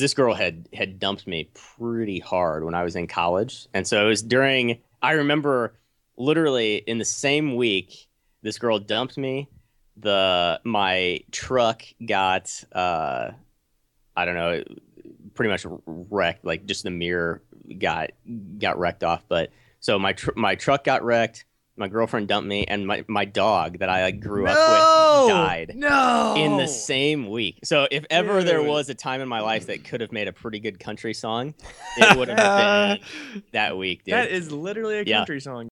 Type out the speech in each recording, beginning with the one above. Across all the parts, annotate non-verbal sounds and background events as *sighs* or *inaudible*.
This girl had had dumped me pretty hard when I was in college, and so it was during. I remember literally in the same week, this girl dumped me. The my truck got uh, I don't know, pretty much wrecked. Like just the mirror got got wrecked off. But so my tr- my truck got wrecked my girlfriend dumped me, and my, my dog that I like, grew no! up with died. No, in the same week. So if ever Dude. there was a time in my life that could have made a pretty good country song, it would have been *laughs* that week, dude. That is literally a Yeah. country song.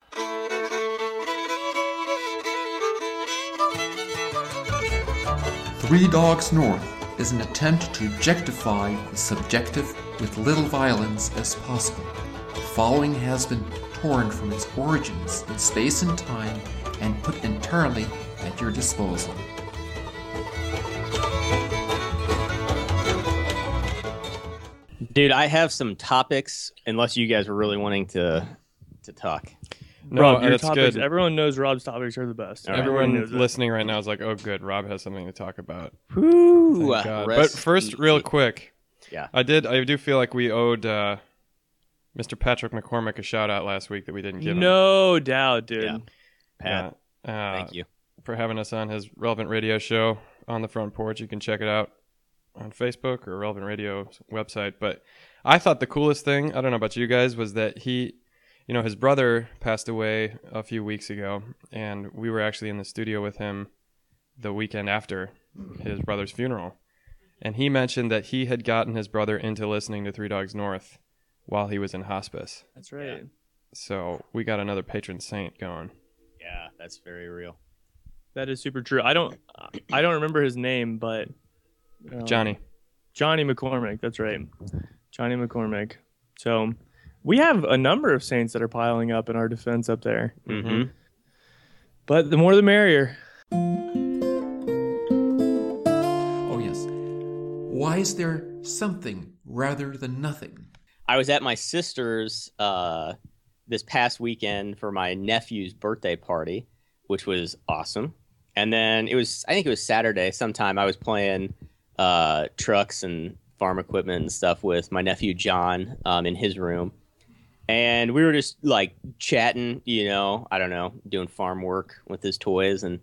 Three Dogs North is an attempt to objectify the subjective with little violence as possible. The following has been torn from its origins in space and time and put entirely at your disposal. dude, I have some topics. Unless you guys are really wanting to to talk. No, Rob, your that's topics. good. Everyone knows Rob's topics are the best. All right. Everyone knows that. listening right now is like, "Oh, good, Rob has something to talk about." Whew, But first, real quick, Yeah. I did. I do feel like we owed uh, Mr. Patrick McCormick a shout out last week that we didn't give him. No doubt, dude. Yeah. Pat, Yeah. Uh, thank you. for having us on his Relevant Radio show on the front porch. You can check it out on Facebook or Relevant Radio website. But I thought the coolest thing, I don't know about you guys, was that he, you know, his brother passed away a few weeks ago, and we were actually in the studio with him the weekend after his brother's funeral. And he mentioned that he had gotten his brother into listening to Three Dogs North while he was in hospice. That's right. So we got another patron saint going. Yeah, that's very real. That is super true. I don't, I don't remember his name, but um, Johnny. Johnny McCormick. That's right, Johnny McCormick. So we have a number of saints that are piling up in our defense up there. Mm-hmm. But the more the merrier. Oh, yes. Why is there something rather than nothing? I was at my sister's uh, this past weekend for my nephew's birthday party, which was awesome. And then it was, I think it was Saturday sometime. I was playing uh, trucks and farm equipment and stuff with my nephew John um, in his room. And we were just like chatting, you know, I don't know, doing farm work with his toys. And,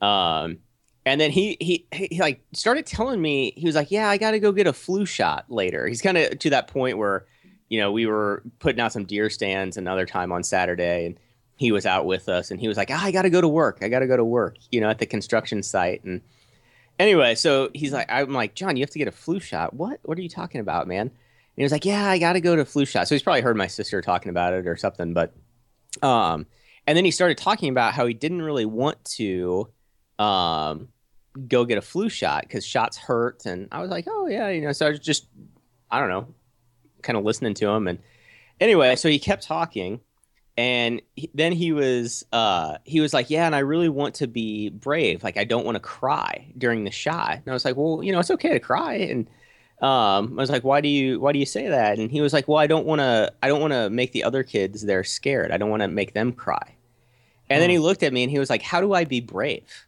um, and then he, he, he like started telling me, he was like, yeah, I got to go get a flu shot later. He's kind of to that point where, you know, we were putting out some deer stands another time on Saturday and he was out with us and he was like, ah, I got to go to work. I got to go to work, you know, at the construction site. And anyway, so he's like, I'm like, John, you have to get a flu shot. What? What are you talking about, man? And he was like, Yeah, I got to go to flu shot. So he's probably heard my sister talking about it or something. But, um, and then he started talking about how he didn't really want to, um, go get a flu shot because shots hurt. And I was like, Oh yeah, you know. So I was just, I don't know, kind of listening to him. And anyway, so he kept talking, and he, then he was, uh, he was like, Yeah, and I really want to be brave. Like I don't want to cry during the shot. And I was like, Well, you know, it's okay to cry. And um, I was like, why do you why do you say that? And he was like, well, I don't want to I don't want to make the other kids they're scared. I don't want to make them cry. And then he looked at me and he was like, how do I be brave?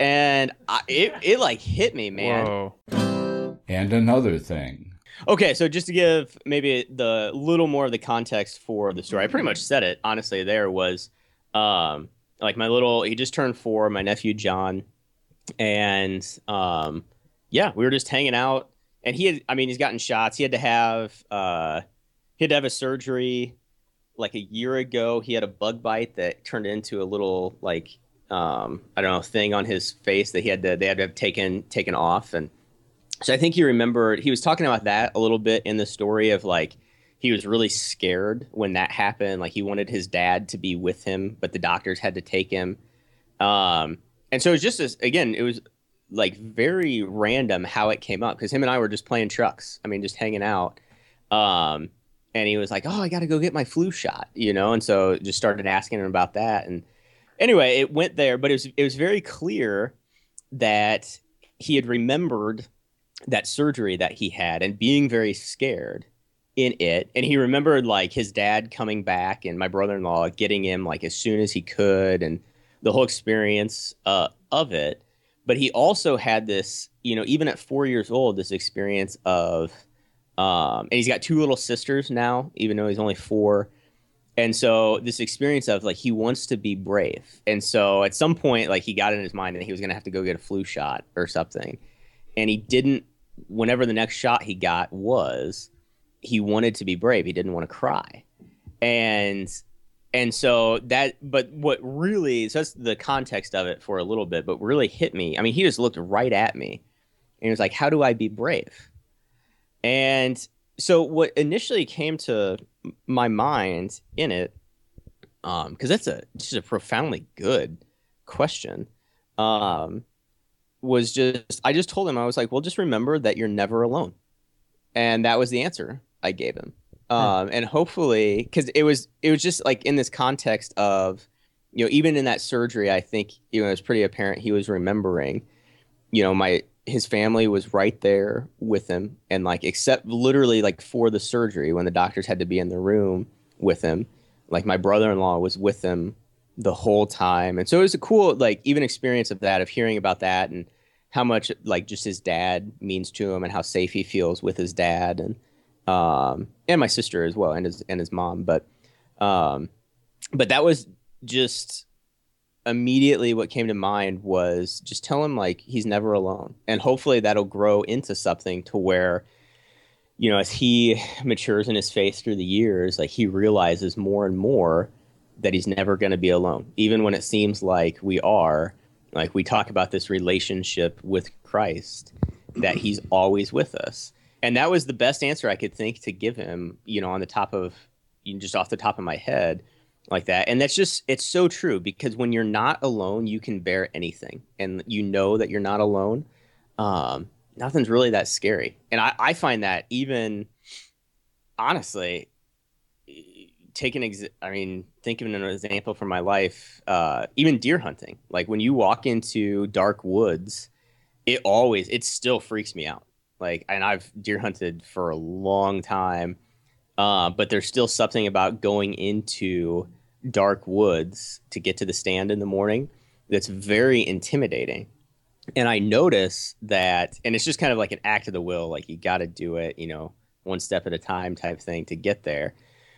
And I, it it like hit me, man. Whoa. And another thing. Okay, so just to give maybe the little more of the context for the story, I pretty much said it honestly. There was, um, like my little he just turned four, my nephew John, and um, yeah, we were just hanging out, and he had, I mean, he's gotten shots. He had to have, uh, he had to have a surgery like a year ago. He had a bug bite that turned into a little like, um, I don't know, thing on his face that he had to they had to have taken taken off and. So I think he remembered he was talking about that a little bit in the story of like he was really scared when that happened. Like he wanted his dad to be with him, but the doctors had to take him. Um, and so it was just this again, it was like very random how it came up because him and I were just playing trucks. I mean, just hanging out. Um, and he was like, "Oh, I got to go get my flu shot," you know, and so just started asking him about that. And anyway, it went there, but it was it was very clear that he had remembered that surgery that he had and being very scared in it and he remembered like his dad coming back and my brother-in-law getting him like as soon as he could and the whole experience uh, of it but he also had this, you know, even at four years old, this experience of, um, and he's got two little sisters now, even though he's only four. And so this experience of like he wants to be brave. And so at some point, like he got in his mind that he was gonna have to go get a flu shot or something. And he didn't whenever the next shot he got was, he wanted to be brave. He didn't want to cry. And and so that but what really so that's the context of it for a little bit, but really hit me. I mean, he just looked right at me and he was like, How do I be brave? And so what initially came to my mind in it, um, because that's a just a profoundly good question. Um, was just I just told him I was like, well, just remember that you're never alone, and that was the answer I gave him. Um, and hopefully, because it was it was just like in this context of, you know, even in that surgery, I think you know it was pretty apparent he was remembering, you know, my his family was right there with him, and like except literally like for the surgery when the doctors had to be in the room with him, like my brother-in-law was with him the whole time, and so it was a cool like even experience of that of hearing about that and how much like just his dad means to him and how safe he feels with his dad and um and my sister as well and his and his mom. But um but that was just immediately what came to mind was just tell him like he's never alone. And hopefully that'll grow into something to where you know as he matures in his faith through the years like he realizes more and more that he's never going to be alone. Even when it seems like we are like we talk about this relationship with Christ, that he's always with us. And that was the best answer I could think to give him, you know, on the top of just off the top of my head like that. And that's just it's so true because when you're not alone, you can bear anything. And you know that you're not alone. Um, nothing's really that scary. And I, I find that even honestly, take an ex- I mean, think of an example from my life. Uh, even deer hunting, like when you walk into dark woods, it always it still freaks me out. Like, and I've deer hunted for a long time, uh, but there's still something about going into dark woods to get to the stand in the morning that's very intimidating. And I notice that, and it's just kind of like an act of the will, like you got to do it, you know, one step at a time type thing to get there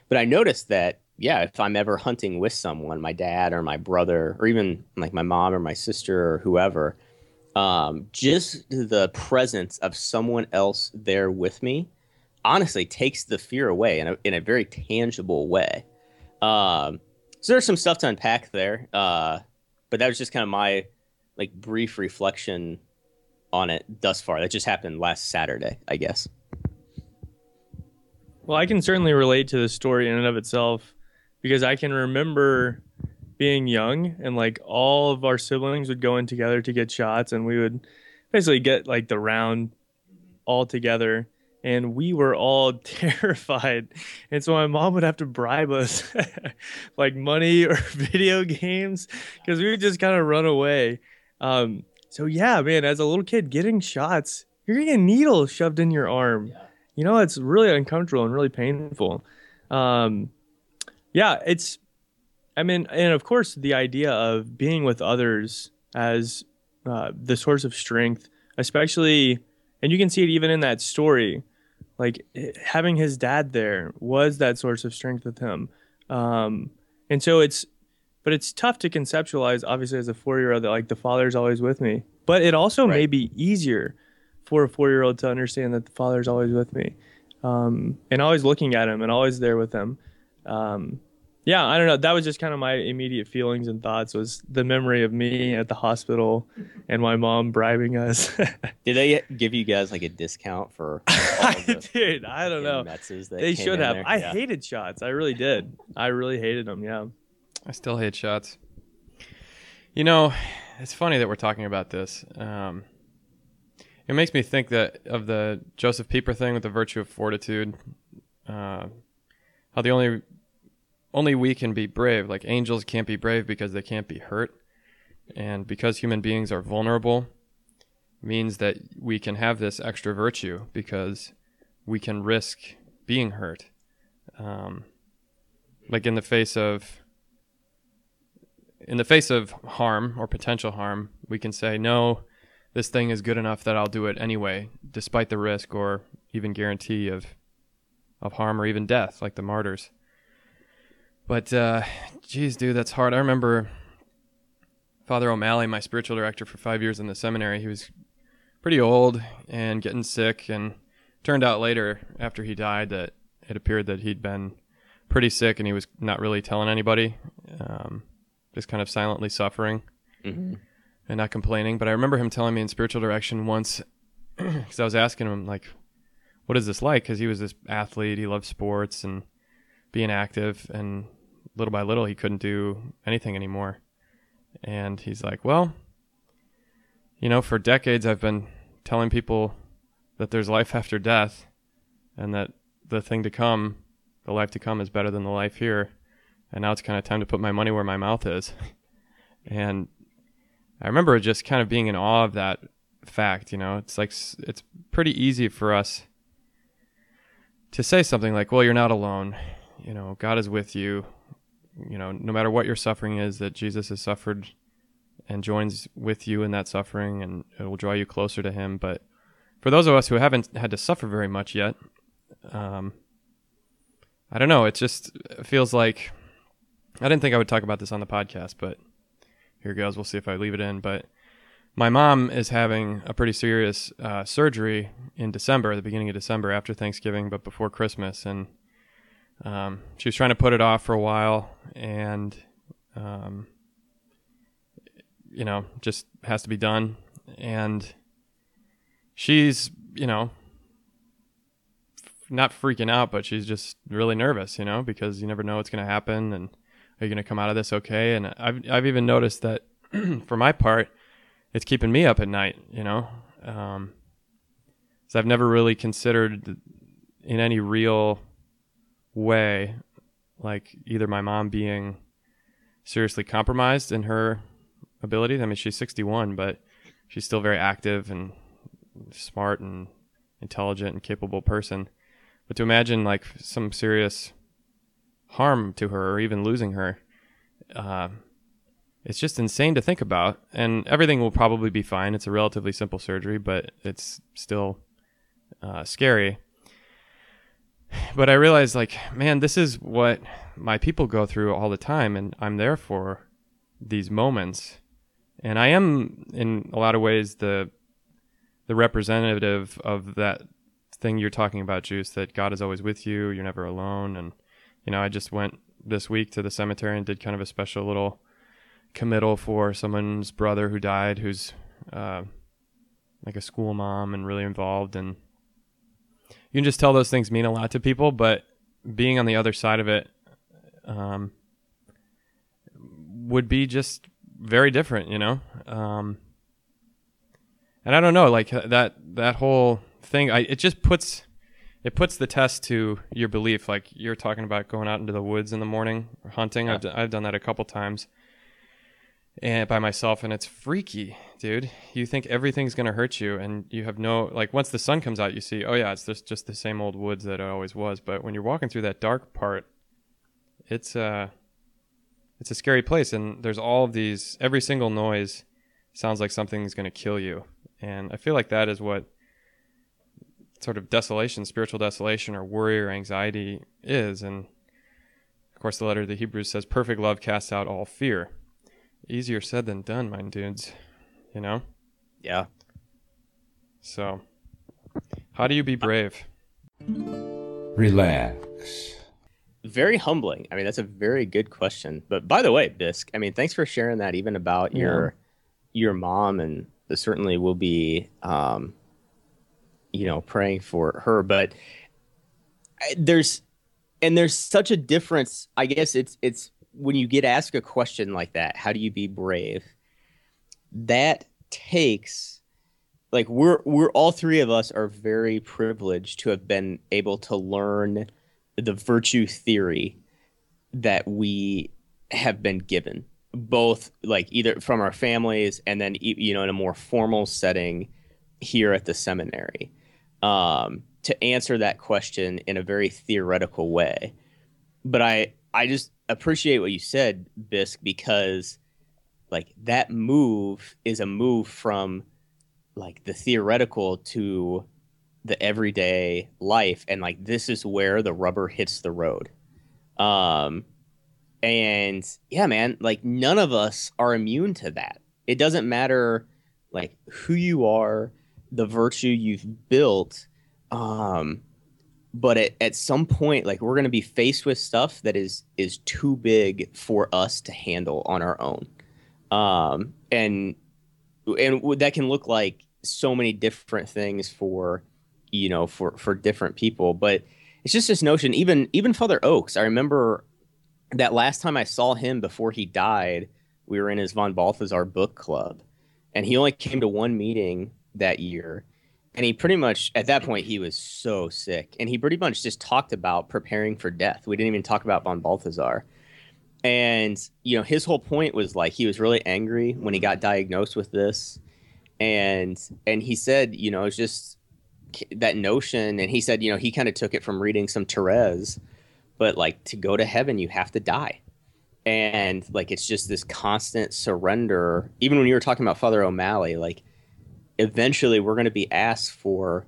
but I noticed that, yeah, if I'm ever hunting with someone, my dad or my brother, or even like my mom or my sister or whoever, um, just the presence of someone else there with me honestly takes the fear away in a, in a very tangible way. Um, so there's some stuff to unpack there. Uh, but that was just kind of my like brief reflection on it thus far. That just happened last Saturday, I guess. Well, I can certainly relate to the story in and of itself because I can remember being young and like all of our siblings would go in together to get shots and we would basically get like the round all together and we were all *laughs* terrified. And so my mom would have to bribe us *laughs* like money or *laughs* video games because we would just kind of run away. Um, so yeah man as a little kid getting shots you're getting a needle shoved in your arm. Yeah you know, it's really uncomfortable and really painful. Um, yeah, it's, I mean, and of course, the idea of being with others as uh, the source of strength, especially, and you can see it even in that story, like having his dad there was that source of strength with him. Um, and so it's, but it's tough to conceptualize, obviously, as a four year old, that like the father's always with me. But it also right. may be easier for a four year old to understand that the father is always with me um, and always looking at him and always there with him. Um, yeah, I don't know. That was just kind of my immediate feelings and thoughts was the memory of me at the hospital and my mom bribing us. *laughs* Did they give you guys like a discount for? *laughs* I did. I don't know. They should have. I yeah. hated shots. I really did. I really hated them. Yeah. I still hate shots. You know, it's funny that we're talking about this. Um, it makes me think that of the Joseph Pieper thing with the virtue of fortitude. Uh, how the only only we can be brave. Like angels can't be brave because they can't be hurt, and because human beings are vulnerable, means that we can have this extra virtue because we can risk being hurt. Um, like in the face of in the face of harm or potential harm, we can say no this thing is good enough that I'll do it anyway, despite the risk or even guarantee of of harm or even death, like the martyrs. But uh, geez, dude, that's hard. I remember Father O'Malley, my spiritual director for five years in the seminary. He was pretty old and getting sick, and turned out later after he died that it appeared that he'd been pretty sick and he was not really telling anybody, um, just kind of silently suffering hmm and not complaining. But I remember him telling me in spiritual direction once, *clears throat* because I was asking him like, "What is this like?" Because he was this athlete, he loved sports and being active, and little by little he couldn't do anything anymore. And he's like, "Well, you know, for decades I've been telling people that there's life after death, and that the thing to come, the life to come, is better than the life here." And now it's kind of time to put my money where my mouth is. *laughs* and I remember just kind of being in awe of that fact. You know, it's like it's pretty easy for us to say something like, "Well, you're not alone. You know, God is with you. You know, no matter what your suffering is, that Jesus has suffered and joins with you in that suffering, and it will draw you closer to Him." But for those of us who haven't had to suffer very much yet, um, I don't know. It just feels like I didn't think I would talk about this on the podcast, but here goes. We'll see if I leave it in. But my mom is having a pretty serious uh, surgery in December, the beginning of December, after Thanksgiving, but before Christmas. And um, she was trying to put it off for a while, and um, you know, just has to be done. And she's, you know, not freaking out, but she's just really nervous, you know, because you never know what's going to happen and are you going to come out of this okay? And I've I've even noticed that *clears throat* for my part, it's keeping me up at night, you know. Um, so I've never really considered in any real way like either my mom being seriously compromised in her ability. I mean, she's 61, but she's still very active and smart and intelligent and capable person. But to imagine like some serious harm to her or even losing her, uh, it's just insane to think about. And everything will probably be fine. It's a relatively simple surgery, but it's still uh, scary. But I realized, like, man, this is what my people go through all the time, and I'm there for these moments. And I am, in a lot of ways, the the representative of that thing you're talking about, Juice. That God is always with you. You're never alone. And you know, I just went this week to the cemetery and did kind of a special little committal for someone's brother who died, who's uh, like a school mom and really involved. And you can just tell those things mean a lot to people, but being on the other side of it um, would be just very different, you know. Um, and I don't know, like that that whole thing. I it just puts it puts the test to your belief. Like you're talking about going out into the woods in the morning or hunting. Yeah. I've d- I've done that a couple times, and by myself, and it's freaky, dude. You think everything's gonna hurt you, and you have no like. Once the sun comes out, you see, oh yeah, it's just just the same old woods that it always was. But when you're walking through that dark part, it's uh it's a scary place, and there's all of these. Every single noise sounds like something's gonna kill you, and I feel like that is what sort of desolation, spiritual desolation, or worry or anxiety is. And of course, the letter to the Hebrews says, "Perfect love casts out all fear." Easier said than done, my dudes. You know. Yeah. So, how do you be brave? Relax. Very humbling. I mean, that's a very good question. But by the way, Bisk, I mean, thanks for sharing that even about your your mom and certainly will be um you know, praying for her, but there's and there's such a difference. I guess it's it's when you get asked a question like that, how do you be brave? That takes like we're we're all three of us are very privileged to have been able to learn the virtue theory that we have been given both like either from our families and then you know in a more formal setting here at the seminary um, to answer that question in a very theoretical way. But i i just appreciate what you said bisk because like that move is a move from like the theoretical to the everyday life. And like this is where the rubber hits the road. Um and yeah man like none of us are immune to that. It doesn't matter like who you are the virtue you've built um but at, at some point like we're going to be faced with stuff that is is too big for us to handle on our own. Um and and that can look like so many different things for you know for for different people but it's just this notion even even father Oakes i remember that last time i saw him before he died we were in his von balthasar book club and he only came to one meeting that year. And he pretty much at that point he was so sick. And he pretty much just talked about preparing for death. We didn't even talk about von balthasar. And you know his whole point was like he was really angry when he got diagnosed with this. And and he said you know it's just that notion. And he said you know he kind of took it from reading some Therese but like to go to heaven you have to die. And like it's just this constant surrender. Even when you were talking about father o'malley like eventually we're going to be asked for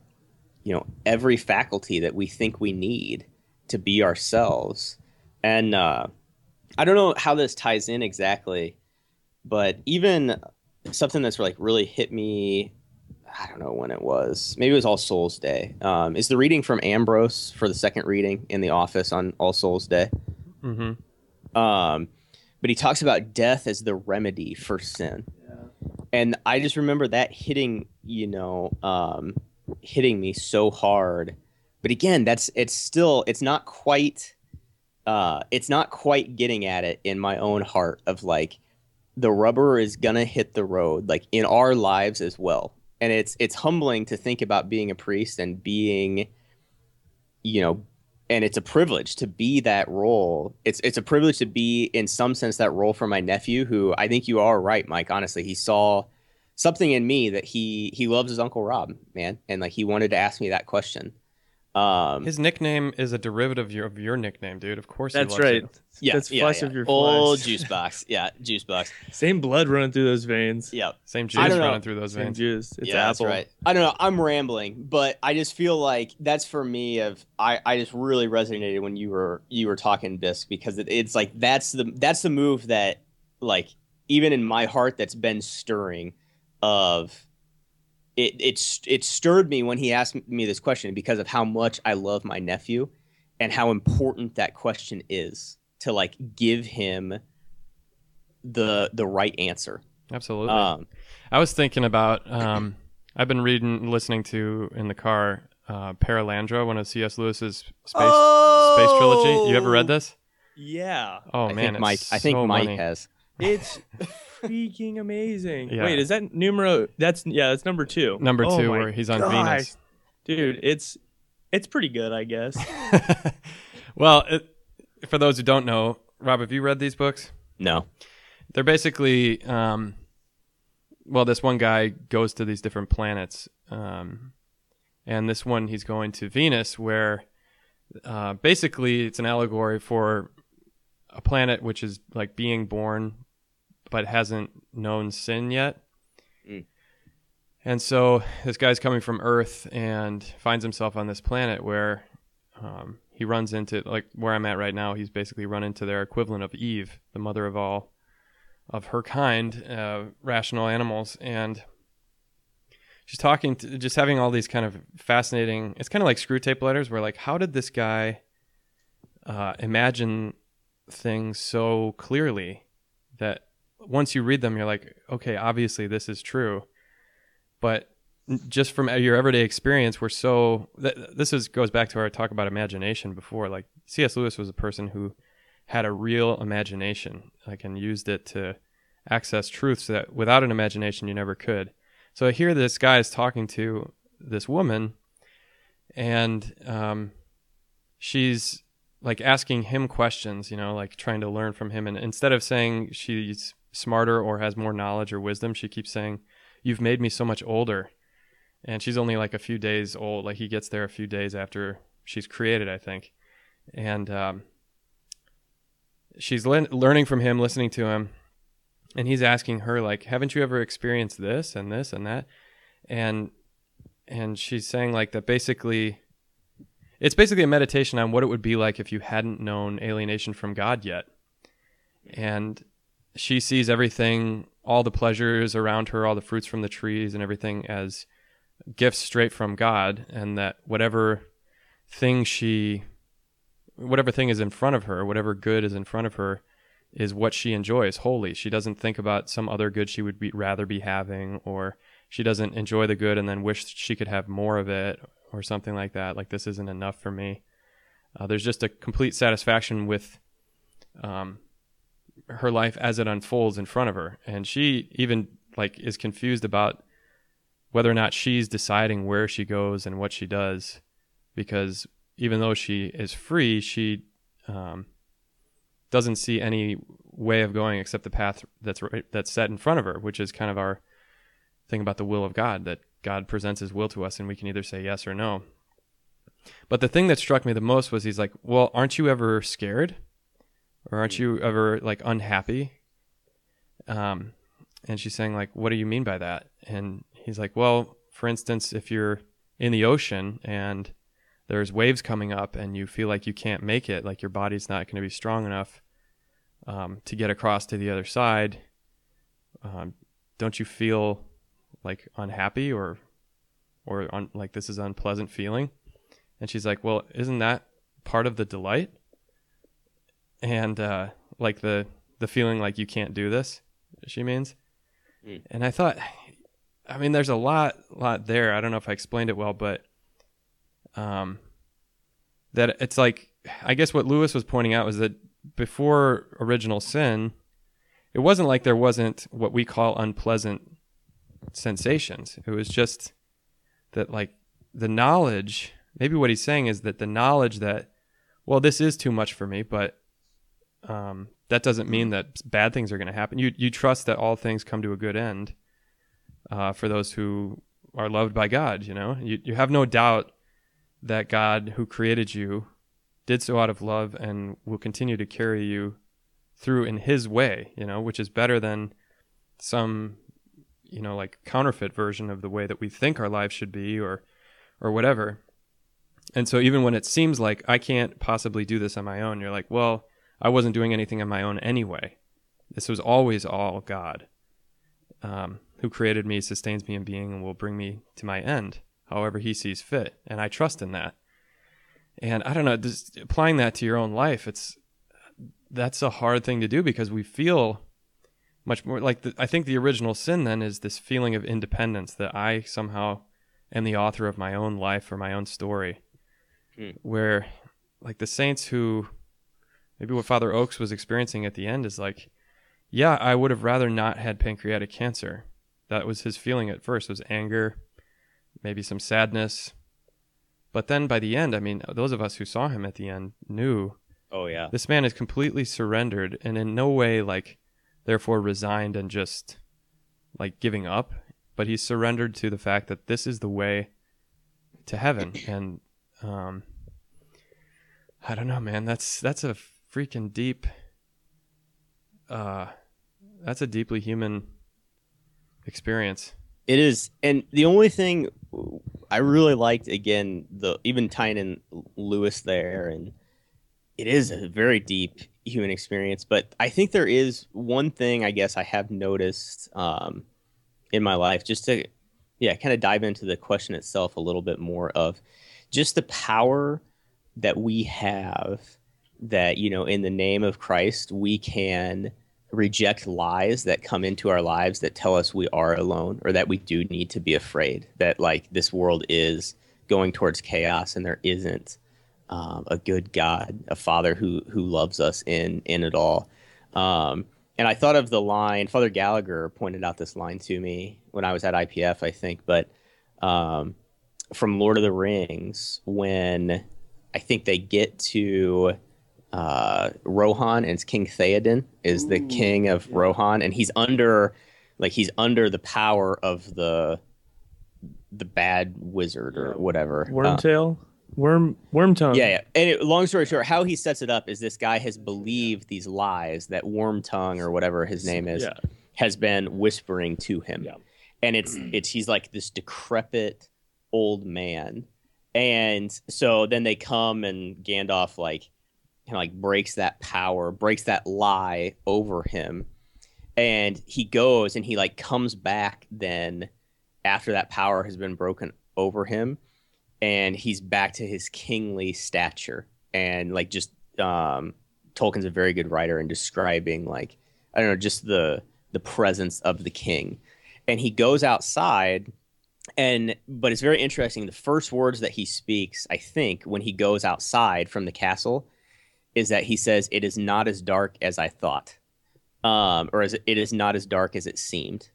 you know every faculty that we think we need to be ourselves and uh i don't know how this ties in exactly but even something that's like really hit me I don't know when it was. Maybe it was All Souls Day. Um, is the reading from Ambrose for the second reading in the office on All Souls Day? Mm-hmm. Um, but he talks about death as the remedy for sin, and I just remember that hitting, you know, um, hitting me so hard. But again, that's it's still it's not quite, uh, it's not quite getting at it in my own heart of like the rubber is gonna hit the road, like in our lives as well and it's it's humbling to think about being a priest and being you know and it's a privilege to be that role. It's it's a privilege to be in some sense that role for my nephew who i think you are right mike honestly. He saw something in me that he he loves his uncle rob man. And like he wanted to ask me that question um His nickname is a derivative of your, of your nickname, dude. Of course, he That's loves right. you. yeah That's yeah, flesh yeah. of your old *laughs* juice box yeah juice box Same blood running through those veins. yeah Same I juice don't know. running through those Same veins. juice. It's yeah, apple. That's right. I don't know. I'm rambling, but I just feel like that's for me. Of I, I just really resonated when you were you were talking disc because it, it's like that's the that's the move that like even in my heart that's been stirring of it it's it stirred me when he asked me this question because of how much I love my nephew and how important that question is to like give him the the right answer. Absolutely. Um, I was thinking about. Um, I've been reading, listening to in the car, uh, Perelandra, one of C.S. Lewis's space space trilogy. You ever read this? Yeah. Oh I man, think it's Mike. I think so Mike money. has. *laughs* It's freaking amazing. Yeah. Wait, is that numero? That's yeah, that's number two. Number Oh two, my where he's on gosh. Venus. Dude, it's it's pretty good, I guess. *laughs* well, it, for those who don't know, Rob, have you read these books? No. They're basically, um, well, this one guy goes to these different planets, um, and this one he's going to Venus, where uh, basically it's an allegory for a planet which is like being born but hasn't known sin yet. Mm. And so this guy's coming from Earth and finds himself on this planet where um, he runs into like where I'm at right now. He's basically run into their equivalent of Eve, the mother of all of her kind, uh, rational animals, and she's talking to just having all these kind of fascinating. It's kind of like Screwtape letters, where like, how did this guy uh, imagine things so clearly that once you read them, you're like, okay, obviously this is true, but just from your everyday experience, we're so. Th- this is goes back to our talk about imagination before. Like C.S. Lewis was a person who had a real imagination, like and used it to access truths that without an imagination you never could. So here, this guy is talking to this woman, and um, she's like asking him questions, you know, like trying to learn from him. And instead of saying she's smarter or has more knowledge or wisdom, she keeps saying, "You've made me so much older." And she's only like a few days old. Like he gets there a few days after she's created, I think. And um, she's le- learning from him, listening to him, and he's asking her like, "Haven't you ever experienced this and this and that?" and and she's saying like that basically it's basically a meditation on what it would be like if you hadn't known alienation from God yet. And she sees everything, all the pleasures around her, all the fruits from the trees and everything as gifts straight from God and that whatever thing she whatever thing is in front of her, whatever good is in front of her is what she enjoys wholly. She doesn't think about some other good she would be, rather be having or she doesn't enjoy the good and then wish she could have more of it or something like that. Like this isn't enough for me. Uh, there's just a complete satisfaction with um, her life as it unfolds in front of her, and she even like is confused about whether or not she's deciding where she goes and what she does, because even though she is free, she um, doesn't see any way of going except the path that's right, that's set in front of her, which is kind of our thing about the will of God that God presents his will to us and we can either say yes or no. But the thing that struck me the most was he's like, "Well, aren't you ever scared? Or aren't you ever like unhappy?" Um and she's saying like, "What do you mean by that?" And he's like, "Well, for instance, if you're in the ocean and there's waves coming up and you feel like you can't make it, like your body's not going to be strong enough um, to get across to the other side, um, don't you feel like unhappy or or on like this is unpleasant feeling and she's like well isn't that part of the delight and uh like the the feeling like you can't do this she means Mm. and i thought i mean there's a lot lot there i don't know if i explained it well but um that it's like i guess what lewis was pointing out was that before original sin it wasn't like there wasn't what we call unpleasant sensations. It was just that, like, the knowledge, maybe what he's saying is that the knowledge that, well, this is too much for me, but um, that doesn't mean that bad things are going to happen. You, you trust that all things come to a good end uh, for those who are loved by God, you know? You, you have no doubt that God, who created you, did so out of love and will continue to carry you through in his way, you know, which is better than some you know like counterfeit version of the way that we think our lives should be or or whatever and so even when it seems like i can't possibly do this on my own you're like well i wasn't doing anything on my own anyway this was always all god um, who created me sustains me in being and will bring me to my end however he sees fit and i trust in that and i don't know just applying that to your own life it's that's a hard thing to do because we feel much more like the, I think the original sin then is this feeling of independence that I somehow am the author of my own life or my own story. Hmm. Where like the saints who maybe what Father Oakes was experiencing at the end is like, yeah, I would have rather not had pancreatic cancer. That was his feeling at first was anger, maybe some sadness. But then by the end, I mean, those of us who saw him at the end knew Oh yeah. this man is completely surrendered and in no way like therefore resigned and just like giving up but he's surrendered to the fact that this is the way to heaven and um i don't know man that's that's a freaking deep uh that's a deeply human experience It is, and the only thing I really liked again, the even tying in Lewis there, and it is a very deep human experience. But I think there is one thing I guess I have noticed um, in my life, just to yeah, kind of dive into the question itself a little bit more of just the power that we have. That you know, in the name of Christ, we can reject lies that come into our lives that tell us we are alone or that we do need to be afraid that like this world is going towards chaos and there isn't um, a good God, a Father who who loves us in in it all. Um, and I thought of the line Father Gallagher pointed out this line to me when I was at IPF, I think, but um, from Lord of the Rings when I think they get to uh, Rohan and it's King Theoden is the king of Rohan and he's under like he's under the power of the the bad wizard or whatever. Uh, Wormtail, worm, worm tongue. yeah, yeah. And it, long story short, how he sets it up is this guy has believed these lies that Wormtongue or whatever his name is Yeah. has been whispering to him. Yeah. and it's *clears throat* it's he's like this decrepit old man, and so then they come and Gandalf like kind of like breaks that power, breaks that lie over him, and he goes and he like comes back then after that power has been broken over him, and he's back to his kingly stature. And like just um Tolkien's a very good writer in describing like I don't know just the the presence of the king. And he goes outside and but it's very interesting the first words that he speaks I think when he goes outside from the castle is that he says it is not as dark as I thought. Um or as it is not as dark as it seemed.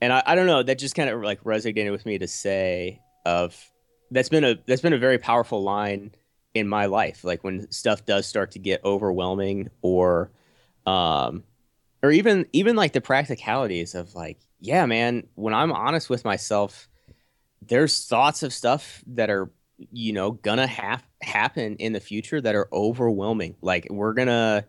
And I, I don't know that just kind of like resonated with me to say of that's been a that's been a very powerful line in my life like when stuff does start to get overwhelming or um or even even like the practicalities of like yeah man when i'm honest with myself there's thoughts of stuff that are you know gonna have happen in the future that are overwhelming like we're gonna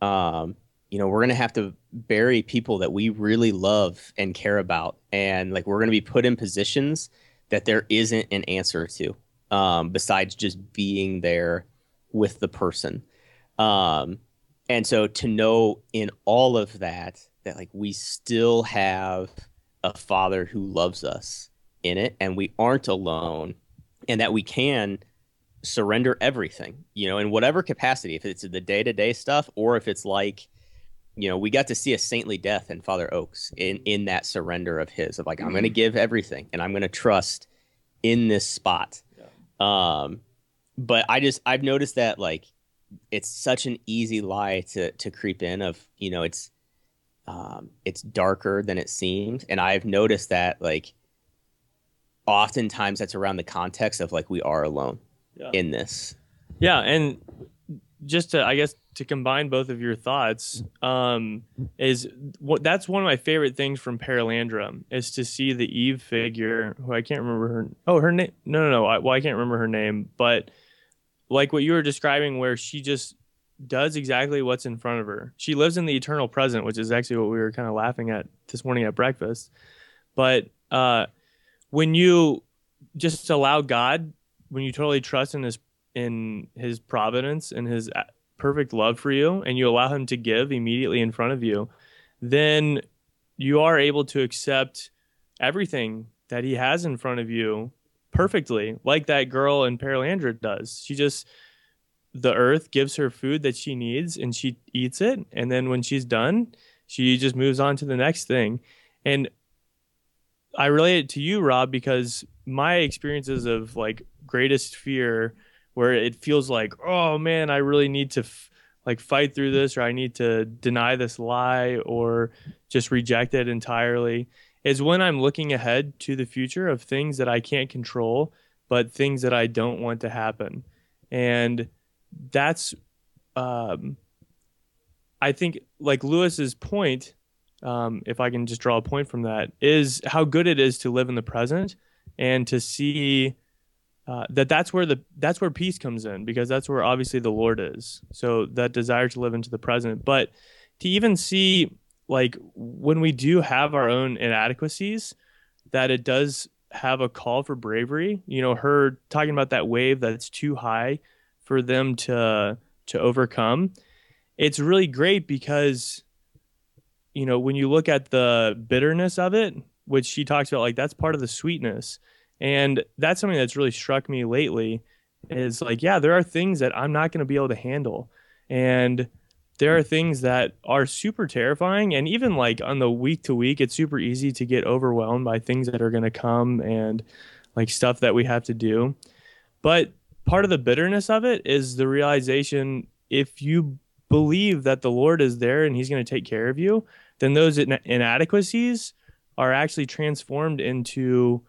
um you know we're gonna have to bury people that we really love and care about and like we're gonna be put in positions that there isn't an answer to um, besides just being there with the person. Um, and so to know in all of that that like we still have a father who loves us in it and we aren't alone and that we can surrender everything, you know, in whatever capacity, if it's the day to day stuff or if it's like, you know, we got to see a saintly death in Father Oakes in, in that surrender of his of like, I'm going to give everything and I'm going to trust in this spot. Um, but I just I've noticed that like it's such an easy lie to to creep in of you know it's um, it's darker than it seemed, and I've noticed that like oftentimes that's around the context of like we are alone yeah. in this. Yeah, and just to I guess to combine both of your thoughts um, is what that's one of my favorite things from Perelandra is to see the Eve figure who I can't remember her oh her name no no no I, well I can't remember her name but like what you were describing where she just does exactly what's in front of her she lives in the eternal present which is actually what we were kind of laughing at this morning at breakfast but uh, when you just allow God when you totally trust in his in his providence and his uh, perfect love for you and you allow him to give immediately in front of you, then you are able to accept everything that he has in front of you perfectly, like that girl in Perelandra does. She just the earth gives her food that she needs and she eats it and then when she's done, she just moves on to the next thing. And I relate it to you, Rob, because my experiences of like greatest fear where it feels like, oh man, I really need to f- like fight through this, or I need to deny this lie, or just reject it entirely, is when I'm looking ahead to the future of things that I can't control, but things that I don't want to happen, and that's, um, I think, like Lewis's point. Um, if I can just draw a point from that, is how good it is to live in the present and to see uh, that that's where the that's where peace comes in because that's where obviously the Lord is. So that desire to live into the present, but to even see like when we do have our own inadequacies, that it does have a call for bravery. You know, her talking about that wave that's too high for them to to overcome. It's really great because you know when you look at the bitterness of it, which she talks about, like that's part of the sweetness and that's something that's really struck me lately is like, yeah, there are things that I'm not going to be able to handle. And there are things that are super terrifying. And even like on the week to week, it's super easy to get overwhelmed by things that are going to come and like stuff that we have to do. But part of the bitterness of it is the realization if you believe that the Lord is there and he's going to take care of you, then those inadequacies are actually transformed into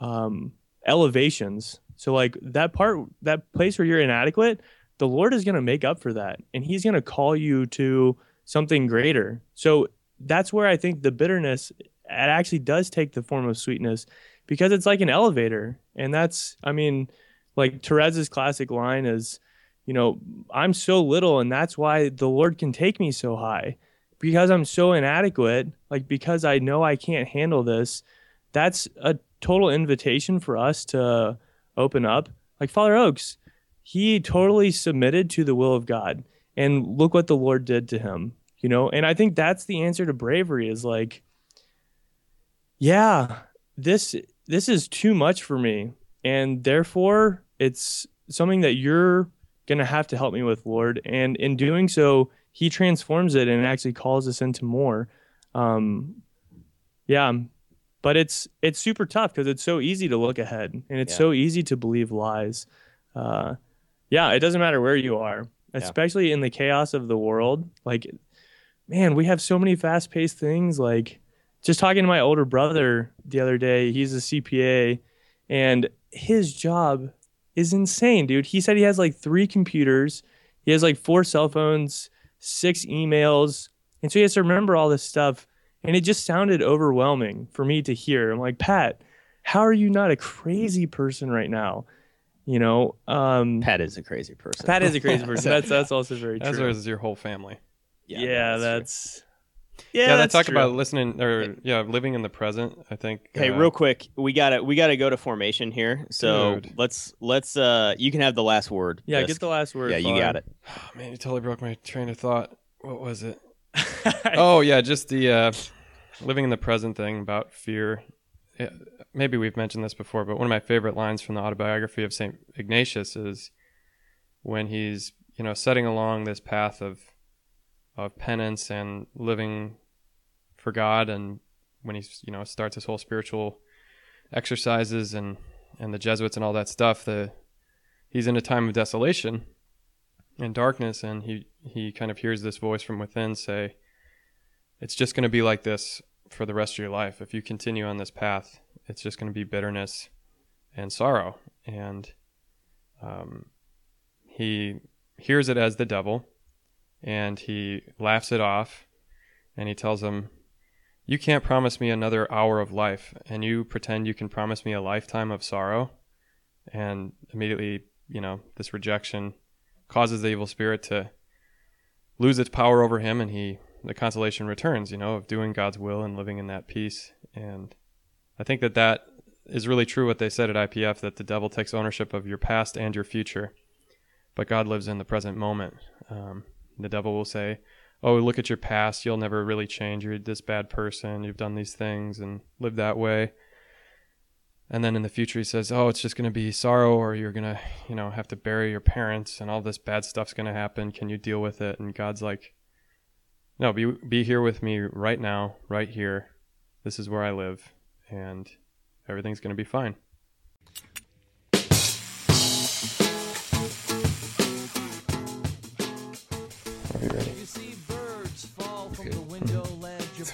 um, elevations. So like that part, that place where you're inadequate, the Lord is going to make up for that, and He's going to call you to something greater. So that's where I think the bitterness it actually does take the form of sweetness because it's like an elevator, and that's I mean, like Therese's classic line is, you know, I'm so little, and that's why the Lord can take me so high. Because I'm so inadequate, like because I know I can't handle this, that's a total invitation for us to open up. Like Father Oakes, he totally submitted to the will of God. And look what the Lord did to him, you know? And I think that's the answer to bravery is like, yeah, this this is too much for me. And therefore it's something that you're gonna have to help me with, Lord. And in doing so, he transforms it and actually calls us into more. Um, yeah, but it's it's super tough because it's so easy to look ahead and it's Yeah. so easy to believe lies. Uh, yeah, it doesn't matter where you are, especially in the chaos of the world. Like, man, we have so many fast paced things. Like, just talking to my older brother the other day, he's a CPA, and his job is insane, dude. He said he has like three computers, he has like four cell phones, six emails, and so he has to remember all this stuff. And it just sounded overwhelming for me to hear. I'm like, Pat, how are you not a crazy person right now? You know, um, Pat is a crazy person. Pat is a crazy *laughs* person. That's that's also very As true. is your whole family. yeah, true. that's Yeah, yeah. they that's talk true. about listening or yeah, living in the present. I think. Hey, uh, real quick, we gotta we gotta go to formation here. So Dude. let's let's uh you can have the last word. Yeah, Fisk. get the last word. Yeah, you got it. Oh, *sighs* man, you totally broke my train of thought. What was it? *laughs* oh yeah, just the uh, living in the present thing about fear. Yeah, maybe we've mentioned this before, but one of my favorite lines from the autobiography of Saint Ignatius is when he's you know setting along this path of of penance and living for God, and when he you know starts his whole spiritual exercises and and the Jesuits and all that stuff. The he's in a time of desolation and darkness and he he kind of hears this voice from within say it's just going to be like this for the rest of your life if you continue on this path it's just going to be bitterness and sorrow and um, he hears it as the devil and he laughs it off and he tells him you can't promise me another hour of life and you pretend you can promise me a lifetime of sorrow. And immediately you know this rejection causes the evil spirit to lose its power over him and he the consolation returns you know of doing god's will and living in that peace. And i think that that is really true what they said at ipf that the devil takes ownership of your past and your future but god lives in the present moment. Um, the devil will say oh look at your past. You'll never really change. You're this bad person. You've done these things and lived that way. And then in the future he says oh it's just going to be sorrow or you're going to you know have to bury your parents and all this bad stuff's going to happen. Can you deal with it? And god's like no be be here with me right now right here. This is where i live and everything's going to be fine